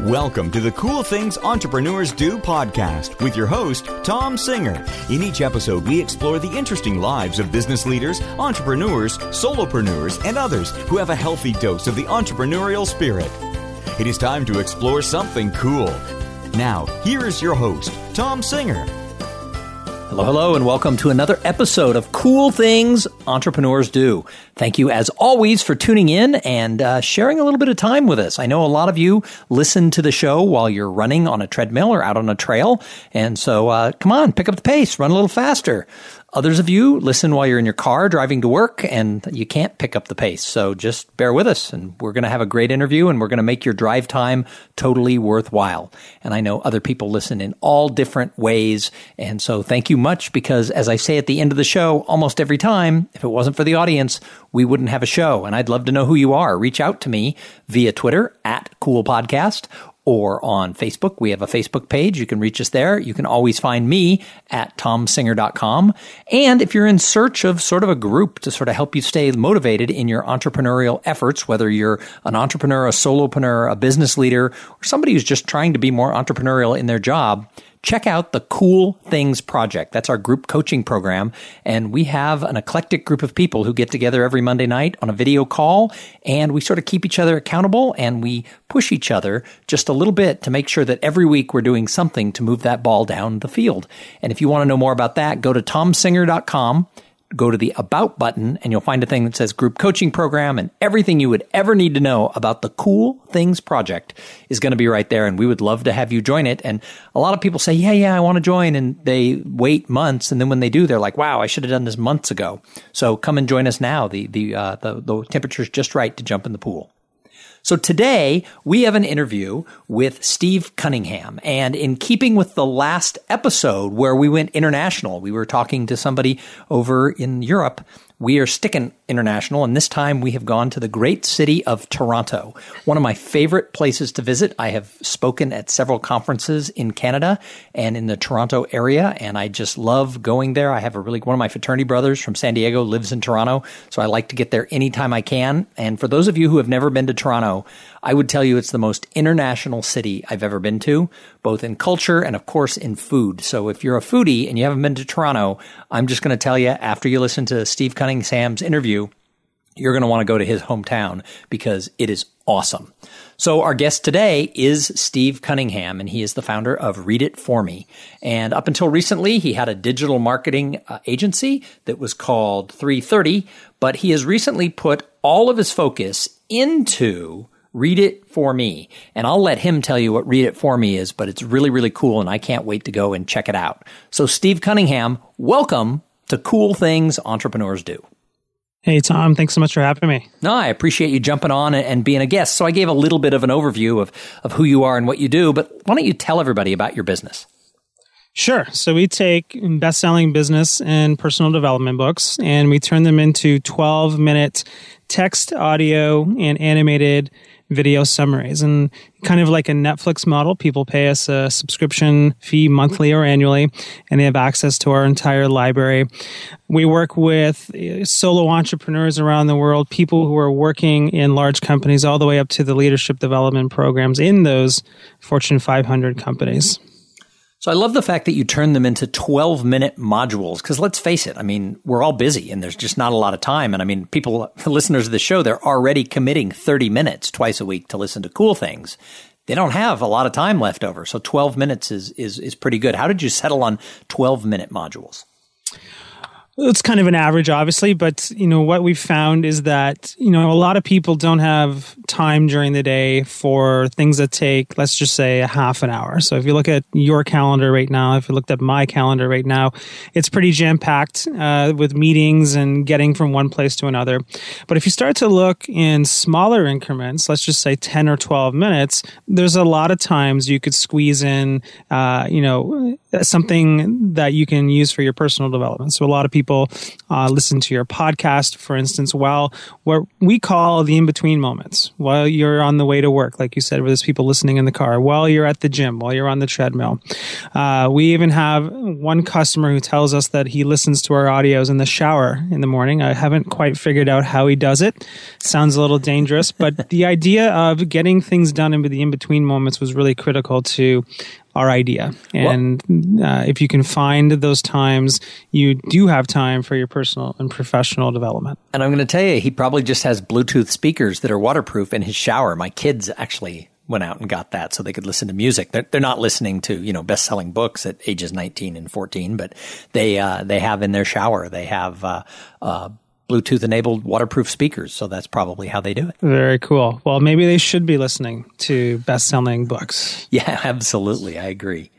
Welcome to the Cool Things Entrepreneurs Do podcast with your host, Tom Singer. In each episode, we explore the interesting lives of business leaders, entrepreneurs, solopreneurs, and others who have a healthy dose of the entrepreneurial spirit. It is time to explore something cool. Now, here is your host, Tom Singer. Hello, hello, and welcome to another episode of Cool Things Entrepreneurs Do. Thank you, as always, for tuning in and uh, sharing a little bit of time with us. I know a lot of you listen to the show while you're running on a treadmill or out on a trail. And so, uh, come on, pick up the pace, run a little faster. Others of you listen while you're in your car driving to work and you can't pick up the pace. So just bear with us and we're going to have a great interview and we're going to make your drive time totally worthwhile. And I know other people listen in all different ways. And so thank you much because as I say at the end of the show, almost every time, if it wasn't for the audience, we wouldn't have a show. And I'd love to know who you are. Reach out to me via Twitter at Cool Podcast or on Facebook. We have a Facebook page. You can reach us there. You can always find me at tomsinger.com. And if you're in search of sort of a group to sort of help you stay motivated in your entrepreneurial efforts, whether you're an entrepreneur, a solopreneur, a business leader, or somebody who's just trying to be more entrepreneurial in their job, check out the Cool Things Project. That's our group coaching program. And we have an eclectic group of people who get together every Monday night on a video call and we sort of keep each other accountable and we push each other just a little bit to make sure that every week we're doing something to move that ball down the field. And if you want to know more about that, go to tomsinger.com go to the About button and you'll find a thing that says Group Coaching Program and everything you would ever need to know about the Cool Things Project is going to be right there. And we would love to have you join it. And a lot of people say, yeah, yeah, I want to join. And they wait months. And then when they do, they're like, wow, I should have done this months ago. So come and join us now. The, the, uh, the, the temperature's just right to jump in the pool. So today we have an interview with Steve Cunningham. And in keeping with the last episode where we went international, we were talking to somebody over in Europe we are sticking international, and this time we have gone to the great city of Toronto, one of my favorite places to visit. I have spoken at several conferences in Canada and in the Toronto area, and I just love going there. I have a really one of my fraternity brothers from San Diego lives in Toronto, so I like to get there anytime I can. And for those of you who have never been to Toronto, I would tell you it's the most international city I've ever been to, both in culture and, of course, in food. So if you're a foodie and you haven't been to Toronto, I'm just going to tell you after you listen to Steve Cunningham's interview, you're going to want to go to his hometown because it is awesome. So our guest today is Steve Cunningham, and he is the founder of Read It For Me. And up until recently, he had a digital marketing uh, agency that was called 330, but he has recently put all of his focus into Read It For Me. And I'll let him tell you what Read It For Me is, but it's really, really cool and I can't wait to go and check it out. So Steve Cunningham, welcome to Cool Things Entrepreneurs Do. Hey, Tom, thanks so much for having me. No, I appreciate you jumping on and being a guest. So I gave a little bit of an overview of, of who you are and what you do, but why don't you tell everybody about your business? Sure. So we take best selling business and personal development books and we turn them into 12 minute text, audio, and animated video summaries and kind of like a Netflix model. People pay us a subscription fee monthly or annually and they have access to our entire library. We work with uh, solo entrepreneurs around the world, people who are working in large companies all the way up to the leadership development programs in those Fortune 500 companies. So I love the fact that you turn them into 12 minute modules because let's face it, I mean, we're all busy and there's just not a lot of time. And I mean, people, listeners of the show, they're already committing 30 minutes twice a week to listen to cool things. They don't have a lot of time left over. So 12 minutes is, is, is pretty good. How did you settle on 12 minute modules? It's kind of an average obviously but you know what we've found is that you know a lot of people don't have time during the day for things that take let's just say a half an hour. So if you look at your calendar right now if you looked at my calendar right now it's pretty jam packed uh, with meetings and getting from one place to another. But if you start to look in smaller increments let's just say 10 or 12 minutes there's a lot of times you could squeeze in uh, you know something that you can use for your personal development. So a lot of people people uh, listen to your podcast, for instance, while what we call the in between moments, while you're on the way to work, like you said, where there's people listening in the car, while you're at the gym, while you're on the treadmill. Uh, we even have one customer who tells us that he listens to our audios in the shower in the morning. I haven't quite figured out how he does it. Sounds a little dangerous, but the idea of getting things done in the in between moments was really critical to our idea. And uh, if you can find those times, you do have time for your personal and professional development. And I'm going to tell you, he probably just has Bluetooth speakers that are waterproof in his shower. My kids actually went out and got that so they could listen to music. They're, they're not listening to, you know, best selling books at ages 19 and 14, but they, uh, they have in their shower, they have, uh, uh, Bluetooth enabled waterproof speakers. So that's probably how they do it. Very cool. Well, maybe they should be listening to best selling books. Yeah, absolutely. I agree.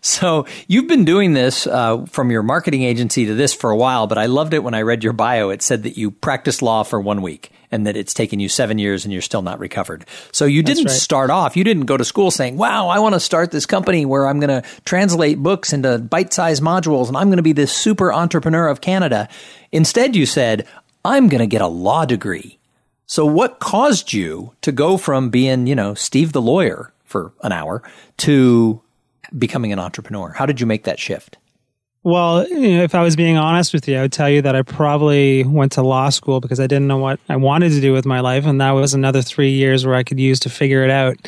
So you've been doing this uh, from your marketing agency to this for a while, but I loved it when I read your bio. It said that you practiced law for one week and that it's taken you seven years and you're still not recovered. So you didn't right. start off, you didn't go to school saying, wow, I want to start this company where I'm going to translate books into bite sized modules and I'm going to be this super entrepreneur of Canada. Instead, you said, I'm going to get a law degree. So what caused you to go from being, you know, Steve the lawyer for an hour to becoming an entrepreneur? How did you make that shift? Well, you know, if I was being honest with you, I would tell you that I probably went to law school because I didn't know what I wanted to do with my life. And that was another three years where I could use to figure it out.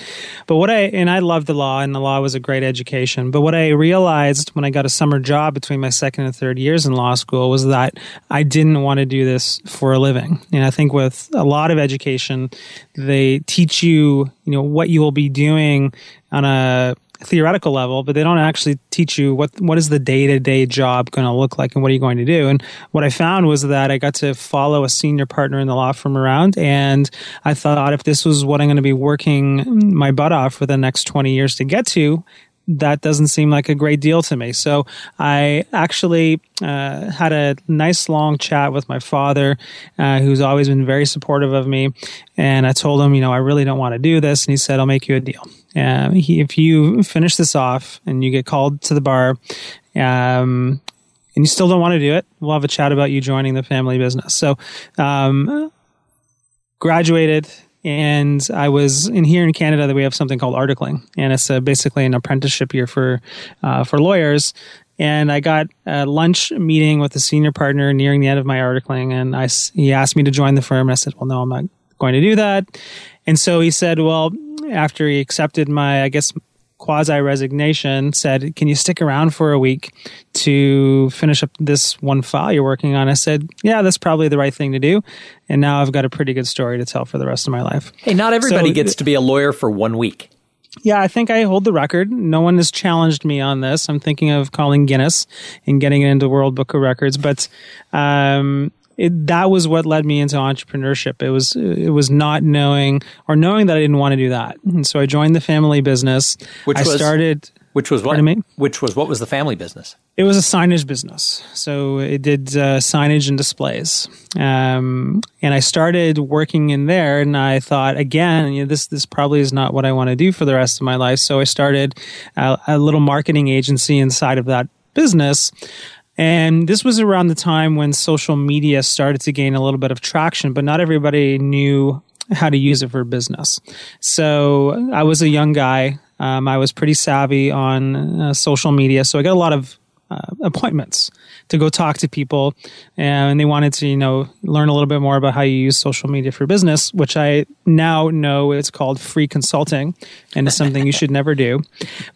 But what I, and I loved the law and the law was a great education. But what I realized when I got a summer job between my second and third years in law school was that I didn't want to do this for a living. And I think with a lot of education, they teach you, you know, what you will be doing on a theoretical level, but they don't actually teach you what what is the day to day job going to look like and what are you going to do. And what I found was that I got to follow a senior partner in the law firm around, and I thought if this was what I'm going to be working my butt off for the next 20 years to get to, that doesn't seem like a great deal to me. So I actually uh, had a nice long chat with my father, uh, who's always been very supportive of me. And I told him, you know, I really don't want to do this. And he said, I'll make you a deal. Uh, he, if you finish this off and you get called to the bar, um, and you still don't want to do it, we'll have a chat about you joining the family business. So, um, graduated and I was in here in Canada that we have something called articling, and it's basically an apprenticeship year for uh, for lawyers. And I got a lunch meeting with a senior partner nearing the end of my articling, and I he asked me to join the firm. And I said, "Well, no, I'm not going to do that." And so he said, "Well, after he accepted my, I guess, quasi resignation said, Can you stick around for a week to finish up this one file you're working on? I said, Yeah, that's probably the right thing to do. And now I've got a pretty good story to tell for the rest of my life. Hey, not everybody so, gets to be a lawyer for one week. Yeah, I think I hold the record. No one has challenged me on this. I'm thinking of calling Guinness and getting it into World Book of Records. But um, it, that was what led me into entrepreneurship. It was it was not knowing or knowing that I didn't want to do that, and so I joined the family business. Which I was, started. Which was what? Me? Which was what was the family business? It was a signage business, so it did uh, signage and displays. Um, and I started working in there, and I thought again, you know, this this probably is not what I want to do for the rest of my life. So I started a, a little marketing agency inside of that business. And this was around the time when social media started to gain a little bit of traction, but not everybody knew how to use it for business. So I was a young guy. Um, I was pretty savvy on uh, social media. So I got a lot of uh, appointments to go talk to people. And they wanted to you know learn a little bit more about how you use social media for business which i now know it's called free consulting and it's something you should never do.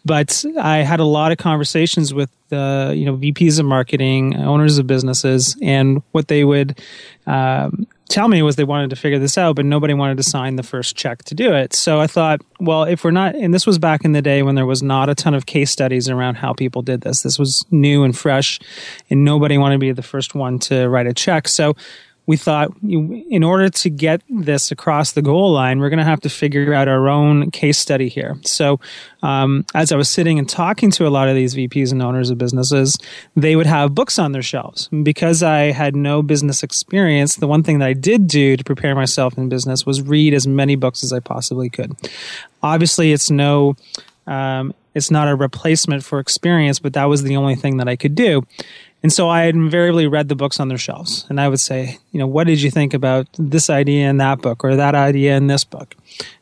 But i had a lot of conversations with the you know VPs of marketing, owners of businesses, and what they would um, tell me was they wanted to figure this out, but nobody wanted to sign the first check to do it. So I thought, well, if we're not, and this was back in the day when there was not a ton of case studies around how people did this. This was new and fresh, and nobody wanted to be the first one to write a check. So we thought in order to get this across the goal line, we're going to have to figure out our own case study here. So, um, as I was sitting and talking to a lot of these VPs and owners of businesses, they would have books on their shelves. Because I had no business experience, the one thing that I did do to prepare myself in business was read as many books as I possibly could. Obviously, it's no, um, it's not a replacement for experience, but that was the only thing that I could do. And so I invariably read the books on their shelves and I would say, you know, what did you think about this idea in that book or that idea in this book?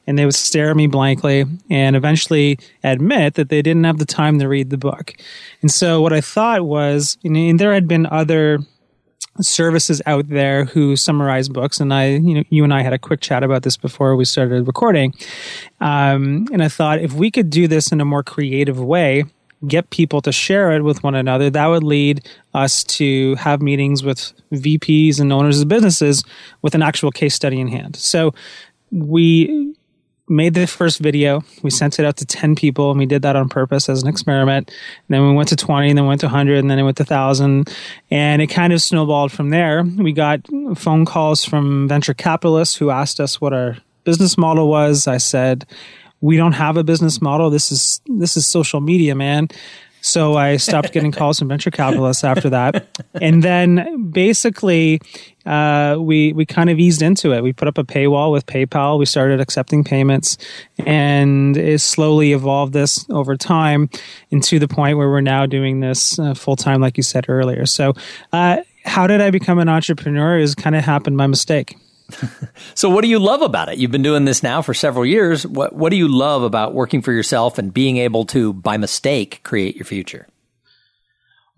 And they would stare at me blankly and eventually admit that they didn't have the time to read the book. And so what I thought was, and there had been other services out there who summarize books. And I, you know, you and I had a quick chat about this before we started recording. Um, and I thought if we could do this in a more creative way, get people to share it with one another, that would lead us to have meetings with VPs and owners of businesses with an actual case study in hand. So we made the first video. We sent it out to 10 people and we did that on purpose as an experiment. And then we went to 20 and then went to 100 and then it went to 1,000. And it kind of snowballed from there. We got phone calls from venture capitalists who asked us what our business model was. I said, we don't have a business model. This is, this is social media, man. So I stopped getting calls from venture capitalists after that. And then basically, uh, we, we kind of eased into it. We put up a paywall with PayPal. We started accepting payments and it slowly evolved this over time into the point where we're now doing this uh, full time, like you said earlier. So, uh, how did I become an entrepreneur? Is kind of happened by mistake. so what do you love about it? You've been doing this now for several years. What what do you love about working for yourself and being able to by mistake create your future?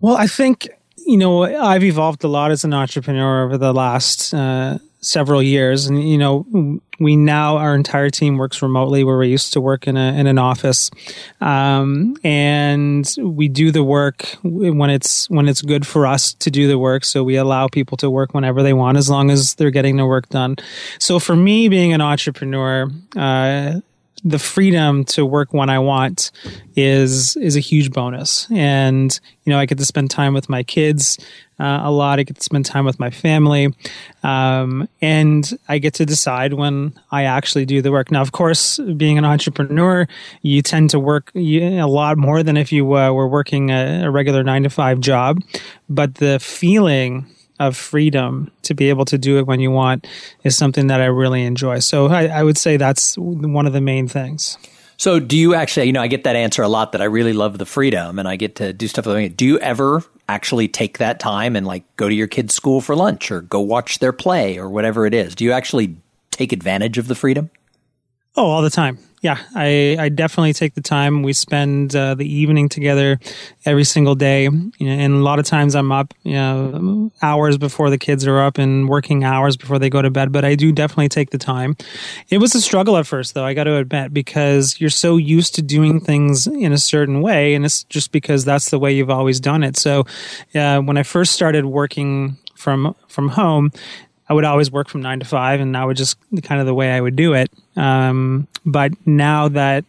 Well, I think you know I've evolved a lot as an entrepreneur over the last uh, several years. And you know we now our entire team works remotely where we used to work in a in an office. Um, and we do the work when it's when it's good for us to do the work. So we allow people to work whenever they want as long as they're getting their work done. So for me being an entrepreneur uh, the freedom to work when I want is is a huge bonus. And you know, I get to spend time with my kids uh, a lot. I get to spend time with my family, um, and I get to decide when I actually do the work. Now, of course, being an entrepreneur, you tend to work a lot more than if you uh, were working a, a regular nine to five job. But the feeling of freedom to be able to do it when you want is something that I really enjoy. So I, I, would say that's one of the main things. So do you actually, you know, I get that answer a lot that I really love the freedom and I get to do stuff. Do you ever actually take that time and like go to your kid's school for lunch or go watch their play or whatever it is? Do you actually take advantage of the freedom? Oh, all the time yeah, I, I definitely take the time. We spend uh, the evening together every single day, you know, and a lot of times I'm up, you know, hours before the kids are up and working hours before they go to bed. But I do definitely take the time. It was a struggle at first, though. I got to admit, because you're so used to doing things in a certain way, and it's just because that's the way you've always done it. So uh, when I first started working from from home, I would always work from nine to five, and that would just kind of the way I would do it. Um, but now that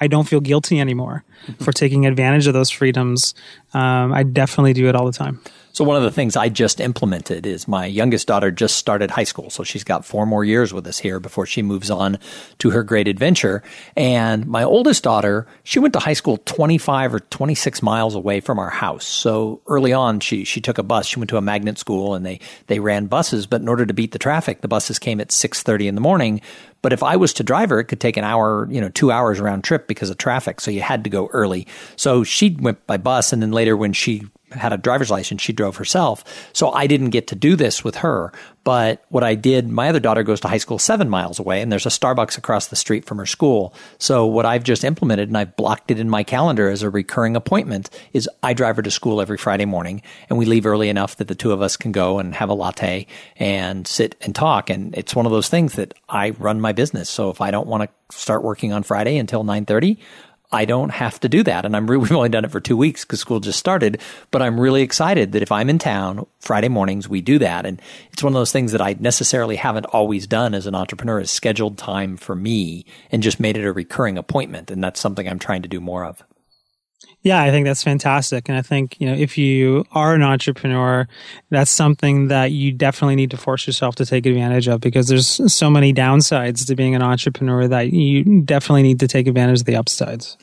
I don't feel guilty anymore for taking advantage of those freedoms, um, I definitely do it all the time. So one of the things I just implemented is my youngest daughter just started high school. So she's got four more years with us here before she moves on to her great adventure. And my oldest daughter, she went to high school 25 or 26 miles away from our house. So early on, she, she took a bus. She went to a magnet school and they, they ran buses. But in order to beat the traffic, the buses came at 630 in the morning. But if I was to drive her, it could take an hour, you know, two hours round trip because of traffic. So you had to go early. So she went by bus. And then later when she had a driver's license. She drove herself. So I didn't get to do this with her. But what I did, my other daughter goes to high school seven miles away and there's a Starbucks across the street from her school. So what I've just implemented and I've blocked it in my calendar as a recurring appointment is I drive her to school every Friday morning and we leave early enough that the two of us can go and have a latte and sit and talk. And it's one of those things that I run my business. So if I don't want to start working on Friday until 930, I don't have to do that. And I'm really, we've only done it for two weeks because school just started, but I'm really excited that if I'm in town Friday mornings, we do that. And it's one of those things that I necessarily haven't always done as an entrepreneur is scheduled time for me and just made it a recurring appointment. And that's something I'm trying to do more of. Yeah, I think that's fantastic. And I think, you know, if you are an entrepreneur, that's something that you definitely need to force yourself to take advantage of because there's so many downsides to being an entrepreneur that you definitely need to take advantage of the upsides.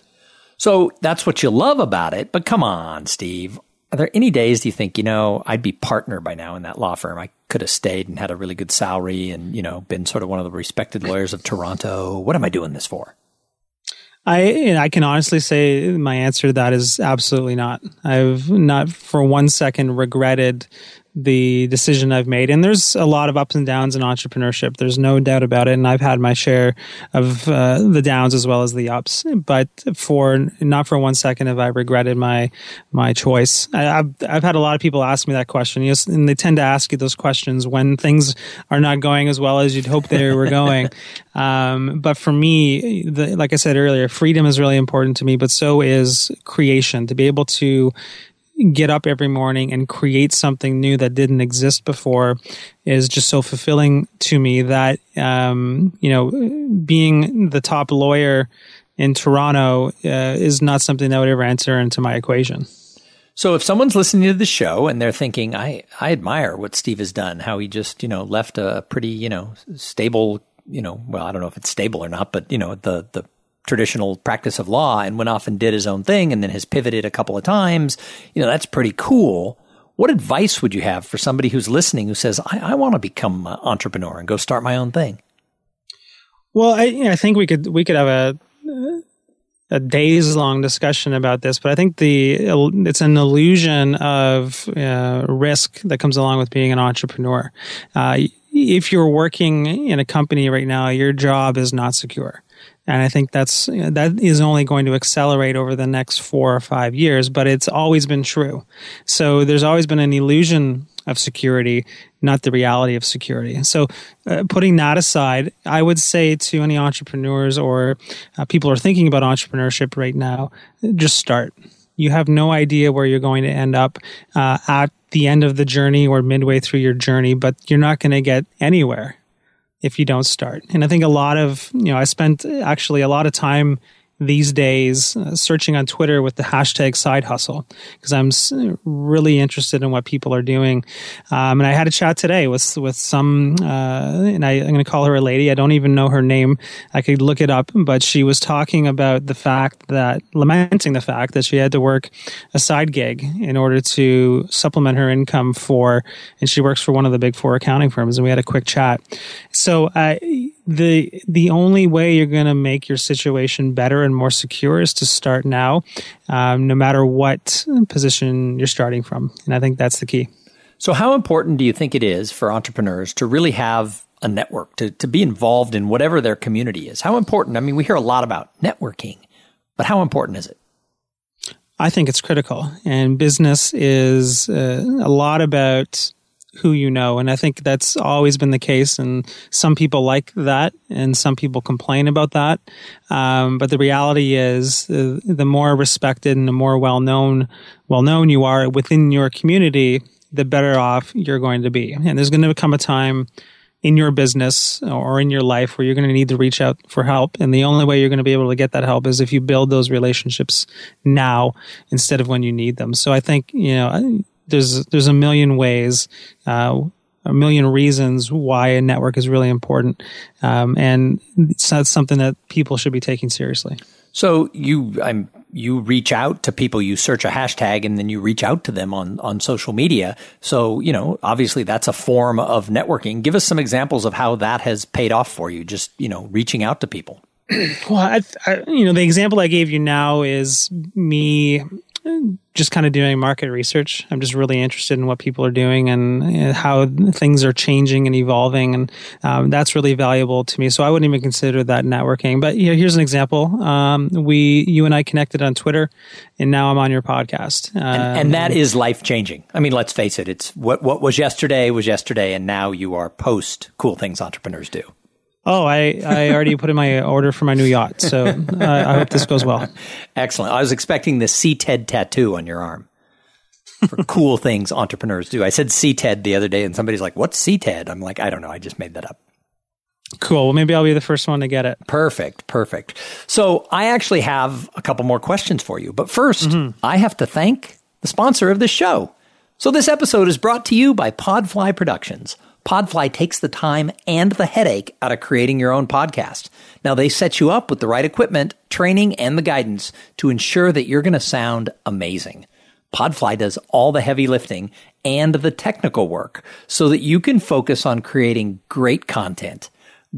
So that's what you love about it. But come on, Steve. Are there any days do you think, you know, I'd be partner by now in that law firm? I could have stayed and had a really good salary and, you know, been sort of one of the respected lawyers of Toronto. What am I doing this for? I I can honestly say my answer to that is absolutely not. I've not for one second regretted the decision I've made. And there's a lot of ups and downs in entrepreneurship. There's no doubt about it. And I've had my share of uh, the downs as well as the ups. But for not for one second have I regretted my my choice. I, have I've had a lot of people ask me that question. Yes, and they tend to ask you those questions when things are not going as well as you'd hope they were going. um, but for me, the, like I said earlier, freedom is really important to me. But so is creation. To be able to get up every morning and create something new that didn't exist before is just so fulfilling to me that um, you know being the top lawyer in Toronto uh, is not something that would ever enter into my equation. So if someone's listening to the show and they're thinking, I, I admire what Steve has done, how he just, you know, left a pretty, you know, stable, you know, well, I don't know if it's stable or not, but, you know, the, the traditional practice of law and went off and did his own thing and then has pivoted a couple of times, you know, that's pretty cool. What advice would you have for somebody who's listening who says, I, I want to become an entrepreneur and go start my own thing? Well, I, I think we could we could have a a days long discussion about this, but I think the it's an illusion of uh, risk that comes along with being an entrepreneur. Uh, if you're working in a company right now, your job is not secure and I think that's that is only going to accelerate over the next four or five years. But it's always been true. So there's always been an illusion of security, not the reality of security. So, uh, putting that aside, I would say to any entrepreneurs or uh, people who are thinking about entrepreneurship right now, just start. You have no idea where you're going to end up uh, at the end of the journey or midway through your journey, but you're not going to get anywhere if you don't start. And I think a lot of, you know, I spent actually a lot of time these days uh, searching on Twitter with the hashtag side hustle because I'm really interested in what people are doing. Um, and I had a chat today with with some, uh, and I, am going to call her a lady. I don't even know her name. I could look it up, but she was talking about the fact that lamenting the fact that she had to work a side gig in order to supplement her income for, and she works for one of the big four accounting firms. And we had a quick chat. So I the the only way you're going to make your situation better and more secure is to start now, um, no matter what position you're starting from. And I think that's the key. So, how important do you think it is for entrepreneurs to really have a network, to, to be involved in whatever their community is? How important? I mean, we hear a lot about networking, but how important is it? I think it's critical. And business is uh, a lot about who you know. And I think that's always been the case. And some people like that and some people complain about that. Um, but the reality is uh, the more respected and the more well known, well known you are within your community, the better off you're going to be. And there's going to come a time in your business or in your life where you're going to need to reach out for help. And the only way you're going to be able to get that help is if you build those relationships now instead of when you need them. So I think, you know, there's there's a million ways, uh, a million reasons why a network is really important, um, and it's not something that people should be taking seriously. So you I'm you reach out to people, you search a hashtag, and then you reach out to them on on social media. So you know, obviously that's a form of networking. Give us some examples of how that has paid off for you. Just you know, reaching out to people. well, I, I, you know, the example I gave you now is me just kind of doing market research. I'm just really interested in what people are doing and how things are changing and evolving, and um, that's really valuable to me. So I wouldn't even consider that networking. But you know, here's an example: um, we, you and I connected on Twitter, and now I'm on your podcast, um, and, and, that is life changing. I mean, let's face it; it's what what was yesterday was yesterday, and now you are post cool things entrepreneurs do. Oh, I, I already put in my order for my new yacht. So uh, I hope this goes well. Excellent. I was expecting the CTED tattoo on your arm for cool things entrepreneurs do. I said CTED the other day and somebody's like, what's CTED? I'm like, I don't know. I just made that up. Cool. Well, maybe I'll be the first one to get it. Perfect. Perfect. So I actually have a couple more questions for you. But 1st mm-hmm. I have to thank the sponsor of this show. So this episode is brought to you by Podfly Productions. Podfly takes the time and the headache out of creating your own podcast. Now they set you up with the right equipment, training, and the guidance to ensure that you're going to sound amazing. Podfly does all the heavy lifting and the technical work so that you can focus on creating great content.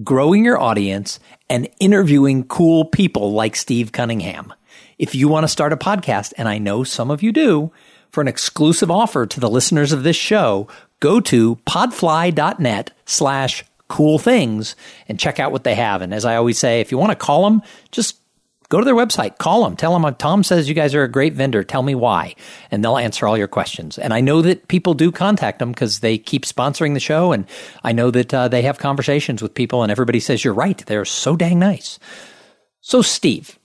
growing your audience, and interviewing cool people like Steve Cunningham. If you want to start a podcast, and I know some of you do, for an exclusive offer to the listeners of this show, go to podfly.net slash cool things and check out what they have. And as I always say, if you want to call them, just go to their website, call them, tell them Tom says you guys are a great vendor. Tell me why. And they'll answer all your questions. And I know that people do contact them because they keep sponsoring the show. And I know that uh, they have conversations with people and everybody says, you're right. They're so dang nice. So, Steve,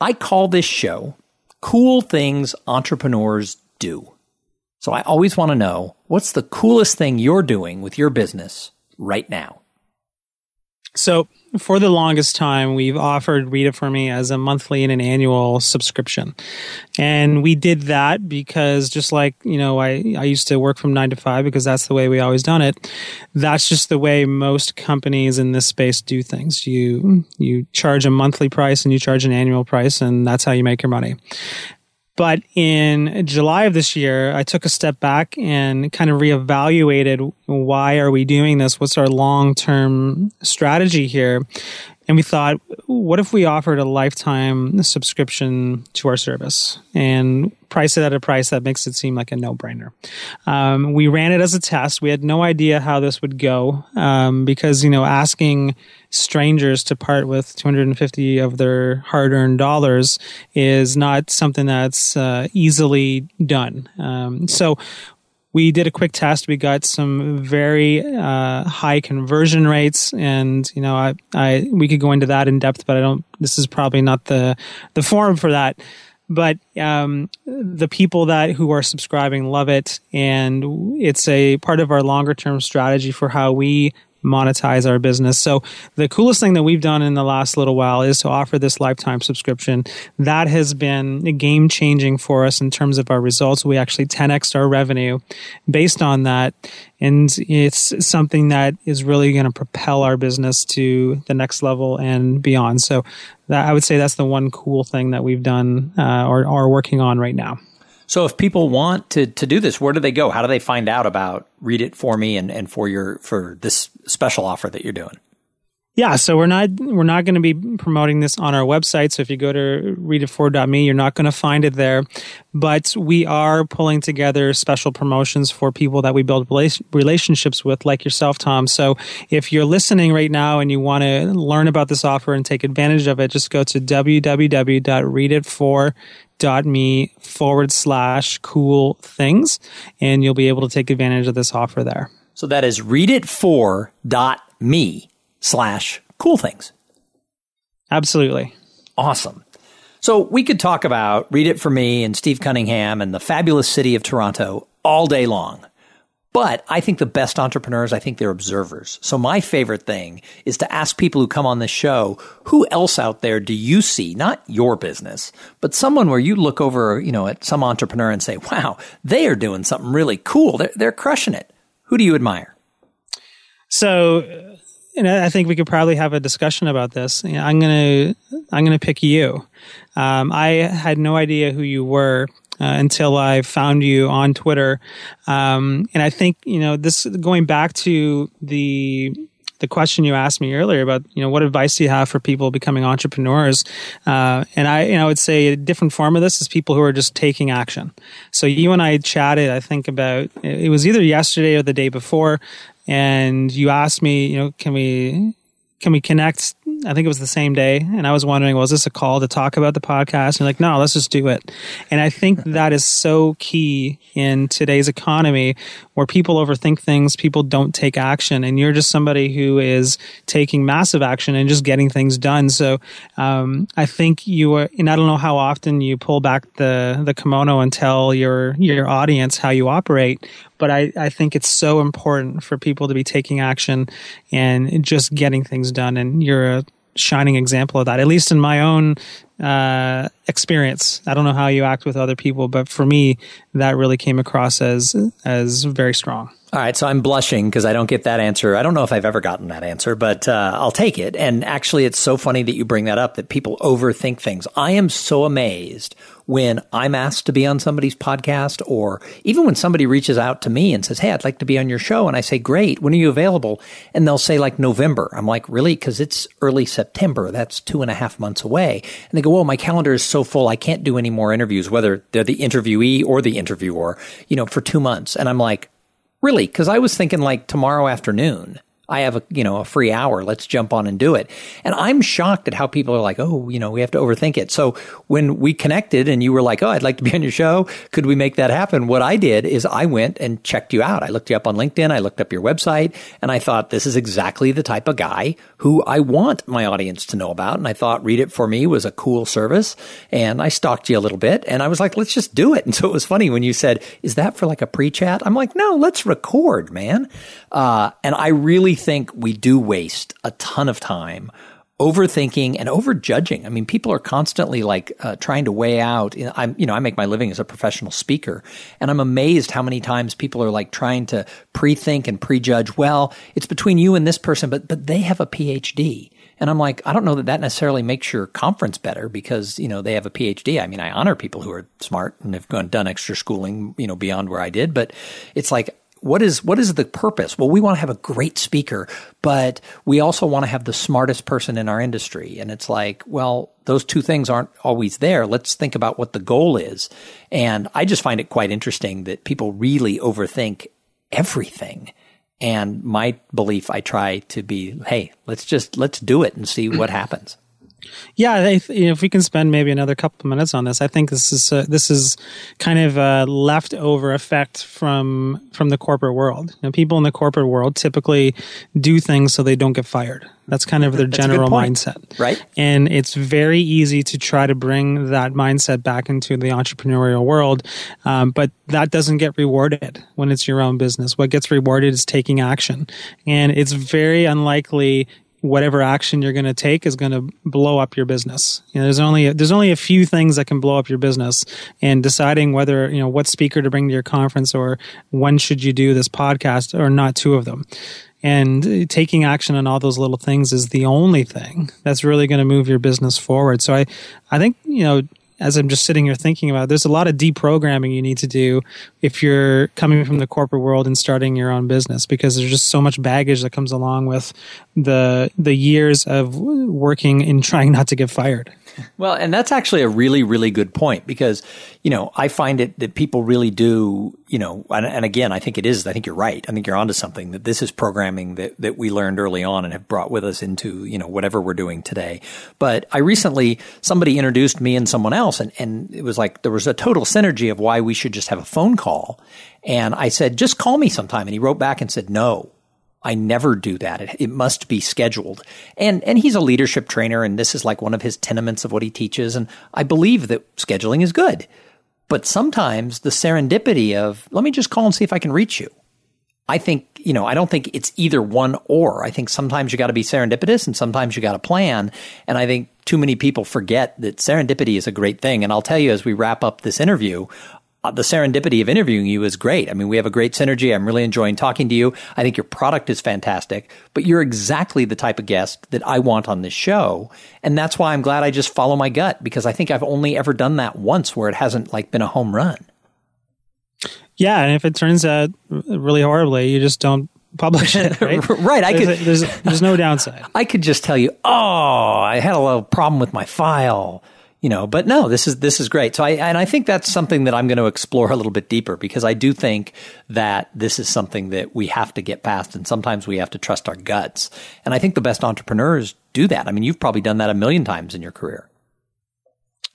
I call this show Cool Things Entrepreneurs Do. So I always want to know what's the coolest thing you're doing with your business right now? So, for the longest time, we've offered Read It For Me as a monthly and an annual subscription. And we did that because just like, you know, I, I used to work from nine to five because that's the way we always done it. That's just the way most companies in this space do things. You, you charge a monthly price and you charge an annual price and that's how you make your money. But in July of this year, I took a step back and kind of reevaluated why are we doing this? What's our long-term strategy here? And we thought, what if we offered a lifetime subscription to our service and price it at a price that makes it seem like a no brainer? Um, we ran it as a test. We had no idea how this would go um, because, you know, asking strangers to part with 250 of their hard earned dollars is not something that's uh, easily done. Um, so we did a quick test. We got some very uh, high conversion rates, and you know, I, I we could go into that in depth, but I don't. This is probably not the the forum for that. But um, the people that who are subscribing love it, and it's a part of our longer term strategy for how we monetize our business. So the coolest thing that we've done in the last little while is to offer this lifetime subscription. That has been game changing for us in terms of our results. We actually 10x our revenue based on that. And it's something that is really going to propel our business to the next level and beyond. So that, I would say that's the one cool thing that we've done uh, or are working on right now. So if people want to, to do this, where do they go? How do they find out about Read It For Me and, and for your for this special offer that you're doing? Yeah, so we're not we're not going to be promoting this on our website. So if you go to readitfor.me, you're not going to find it there. But we are pulling together special promotions for people that we build relationships with, like yourself, Tom. So if you're listening right now and you want to learn about this offer and take advantage of it, just go to www.readitfor.me forward slash cool things and you'll be able to take advantage of this offer there. So that is readitfor dot me slash cool things. Absolutely. Awesome. So we could talk about Read It For Me and Steve Cunningham and the fabulous city of Toronto all day long. But I think the best entrepreneurs, I think they're observers. So my favorite thing is to ask people who come on the show, who else out there do you see, not your business, but someone where you look over, you know, at some entrepreneur and say, wow, they are doing something really cool. They're, they're crushing it. Who do you admire? So, and I think we could probably have a discussion about this. I'm gonna, I'm gonna pick you. Um, I had no idea who you were uh, until I found you on Twitter. Um, and I think, you know, this going back to the the question you asked me earlier about, you know, what advice do you have for people becoming entrepreneurs? Uh, and I, you know, I would say a different form of this is people who are just taking action. So you and I chatted, I think about, it was either yesterday or the day before. And you asked me, you know, can we, can we connect I think it was the same day, and I was wondering, was this a call to talk about the podcast? And you're like, no, let's just do it. And I think that is so key in today's economy where people overthink things, people don't take action, and you're just somebody who is taking massive action and just getting things done. So um, I think you are, and I don't know how often you pull back the the kimono and tell your your audience how you operate, but I, I think it's so important for people to be taking action and just getting things done. And you're a shining example of that, at least in my own uh, experience. I don't know how you act with other people, but for me, that really came across as as very strong. All right, so I'm blushing because I don't get that answer. I don't know if I've ever gotten that answer, but uh, I'll take it. And actually, it's so funny that you bring that up that people overthink things. I am so amazed when I'm asked to be on somebody's podcast, or even when somebody reaches out to me and says, Hey, I'd like to be on your show. And I say, Great, when are you available? And they'll say, like, November. I'm like, Really? Because it's early September. That's two and a half months away. And they go, Well, my calendar is so full, I can't do any more interviews, whether they're the interviewee or the interviewer, you know, for two months. And I'm like, Really? Because I was thinking like tomorrow afternoon. I have a you know a free hour. Let's jump on and do it. And I'm shocked at how people are like, oh, you know, we have to overthink it. So when we connected and you were like, oh, I'd like to be on your show, could we make that happen? What I did is I went and checked you out. I looked you up on LinkedIn. I looked up your website, and I thought this is exactly the type of guy who I want my audience to know about. And I thought Read It for Me was a cool service. And I stalked you a little bit, and I was like, let's just do it. And so it was funny when you said, is that for like a pre-chat? I'm like, no, let's record, man. Uh, and I really think we do waste a ton of time overthinking and overjudging. I mean, people are constantly like uh, trying to weigh out. I'm, you know, I make my living as a professional speaker, and I'm amazed how many times people are like trying to pre-think and prejudge. Well, it's between you and this person, but but they have a PhD. And I'm like, I don't know that that necessarily makes your conference better because, you know, they have a PhD. I mean, I honor people who are smart and have gone, done extra schooling, you know, beyond where I did, but it's like, what is what is the purpose? Well, we want to have a great speaker, but we also want to have the smartest person in our industry. And it's like, well, those two things aren't always there. Let's think about what the goal is. And I just find it quite interesting that people really overthink everything. And my belief, I try to be, hey, let's just let's do it and see what happens. Yeah, if, if we can spend maybe another couple of minutes on this, I think this is uh, this is kind of a leftover effect from from the corporate world. You know, people in the corporate world typically do things so they don't get fired. That's kind of their general mindset, right? And it's very easy to try to bring that mindset back into the entrepreneurial world, um, but that doesn't get rewarded when it's your own business. What gets rewarded is taking action, and it's very unlikely whatever action you're going to take is going to blow up your business. You know, there's only there's only a few things that can blow up your business, and deciding whether you know what speaker to bring to your conference or when should you do this podcast are not two of them. And uh, taking action on all those little things is the only thing that's really going to move your business forward. So I, I think you know as I'm just sitting here thinking about it, there's a lot of deprogramming you need to do if you're coming from the corporate world and starting your own business because there's just so much baggage that comes along with the the years of working and trying not to get fired. Well, and that's actually a really, really good point because, you know, I find it that people really do, you know, and, and, again, I think it is, I think you're right. I think you're onto something that this is programming that, that we learned early on and have brought with us into, you know, whatever we're doing today. But I recently, somebody introduced me and someone else and, and it was like there was a total synergy of why we should just have a phone call. And I said, just call me sometime. And he wrote back and said, no, I never do that. It, it, must be scheduled. And and he's a leadership trainer and this is like one of his tenements of what he teaches and I believe that scheduling is good. But sometimes the serendipity of let me just call and see if I can reach you. I think, you know, I don't think it's either one or. I think sometimes you got to be serendipitous and sometimes you got to plan. And I think too many people forget that serendipity is a great thing. And I'll tell you as we wrap up this interview, Uh, the serendipity of interviewing you is great. I mean, we have a great synergy. I'm really enjoying talking to you. I think your product is fantastic, but you're exactly the type of guest that I want on this show. And that's why I'm glad I just follow my gut because I think I've only ever done that once where it hasn't like been a home run. Yeah. And if it turns out really horribly, you just don't publish it. Right. right. I there's could, a, there's, there's no downside. I could just tell you, oh, I had a little problem with my file you know, but no, this is this is great. So I and I think that's something that I'm going to explore a little bit deeper because I do think that this is something that we have to get past, and sometimes we have to trust our guts. And I think the best entrepreneurs do that. I mean, you've probably done that a million times in your career.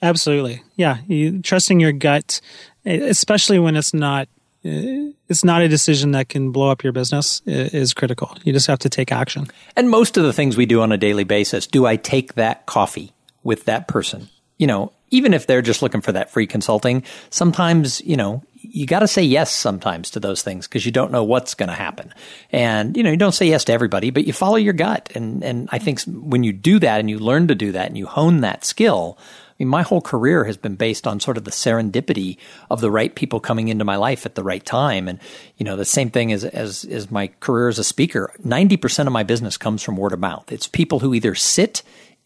Absolutely, yeah. You, trusting your gut, especially when it's not it's not a decision that can blow up your business is critical. You just have to take action. And most of the things we do on a daily basis, do I take that coffee with that person? You know, even if they're just looking for that free consulting, sometimes, you know, you got to say yes sometimes to those things because you don't know what's going to happen. And, you know, you don't say yes to everybody, but you follow your gut. And, and I think when you do that and you learn to do that and you hone that skill, I mean, my whole career has been based on sort of the serendipity of the right people coming into my life at the right time. And, you know, the same thing as, as, as my career as a speaker. 90% of my business comes from word of mouth. It's people who either sit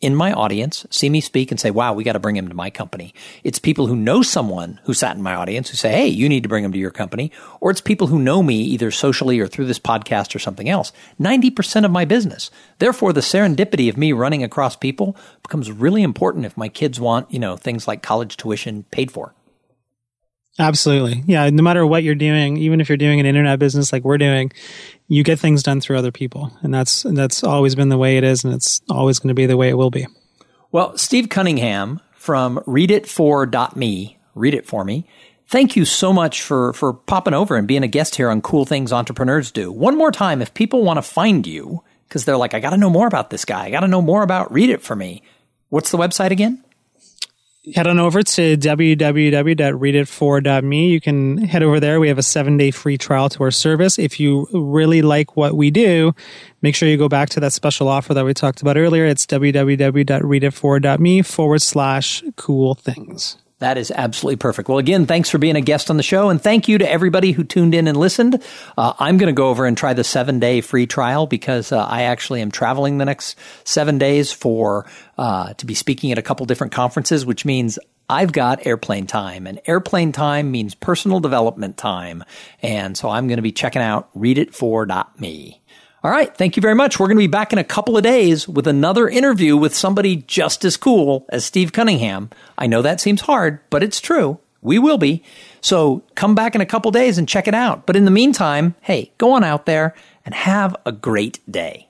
in my audience see me speak and say, wow, we got to bring him to my company. It's people who know someone who sat in my audience who say, hey, you need to bring him to your company. Or it's people who know me either socially or through this podcast or something else. 90% of my business. Therefore, the serendipity of me running across people becomes really important if my kids want, you know, things like college tuition paid for. Absolutely. Yeah. No matter what you're doing, even if you're doing an internet business like we're doing, you get things done through other people. And that's, that's always been the way it is. And it's always going to be the way it will be. Well, Steve Cunningham from readitfor.me, read it for me. Thank you so much for, for popping over and being a guest here on Cool Things Entrepreneurs Do. One more time, if people want to find you, because they're like, I got to know more about this guy. I got to know more about Read It For Me. What's the website again? Head on over to www.readitfor.me. You can head over there. We have a seven day free trial to our service. If you really like what we do, make sure you go back to that special offer that we talked about earlier. It's www.readitfor.me forward slash cool things. That is absolutely perfect. Well, again, thanks for being a guest on the show, and thank you to everybody who tuned in and listened. Uh, I'm going to go over and try the seven day free trial because uh, I actually am traveling the next seven days for uh, to be speaking at a couple different conferences, which means I've got airplane time, and airplane time means personal development time, and so I'm going to be checking out readitfor.me. All right. Thank you very much. We're going to be back in a couple of days with another interview with somebody just as cool as Steve Cunningham. I know that seems hard, but it's true. We will be. So come back in a couple days and check it out. But in the meantime, hey, go on out there and have a great day.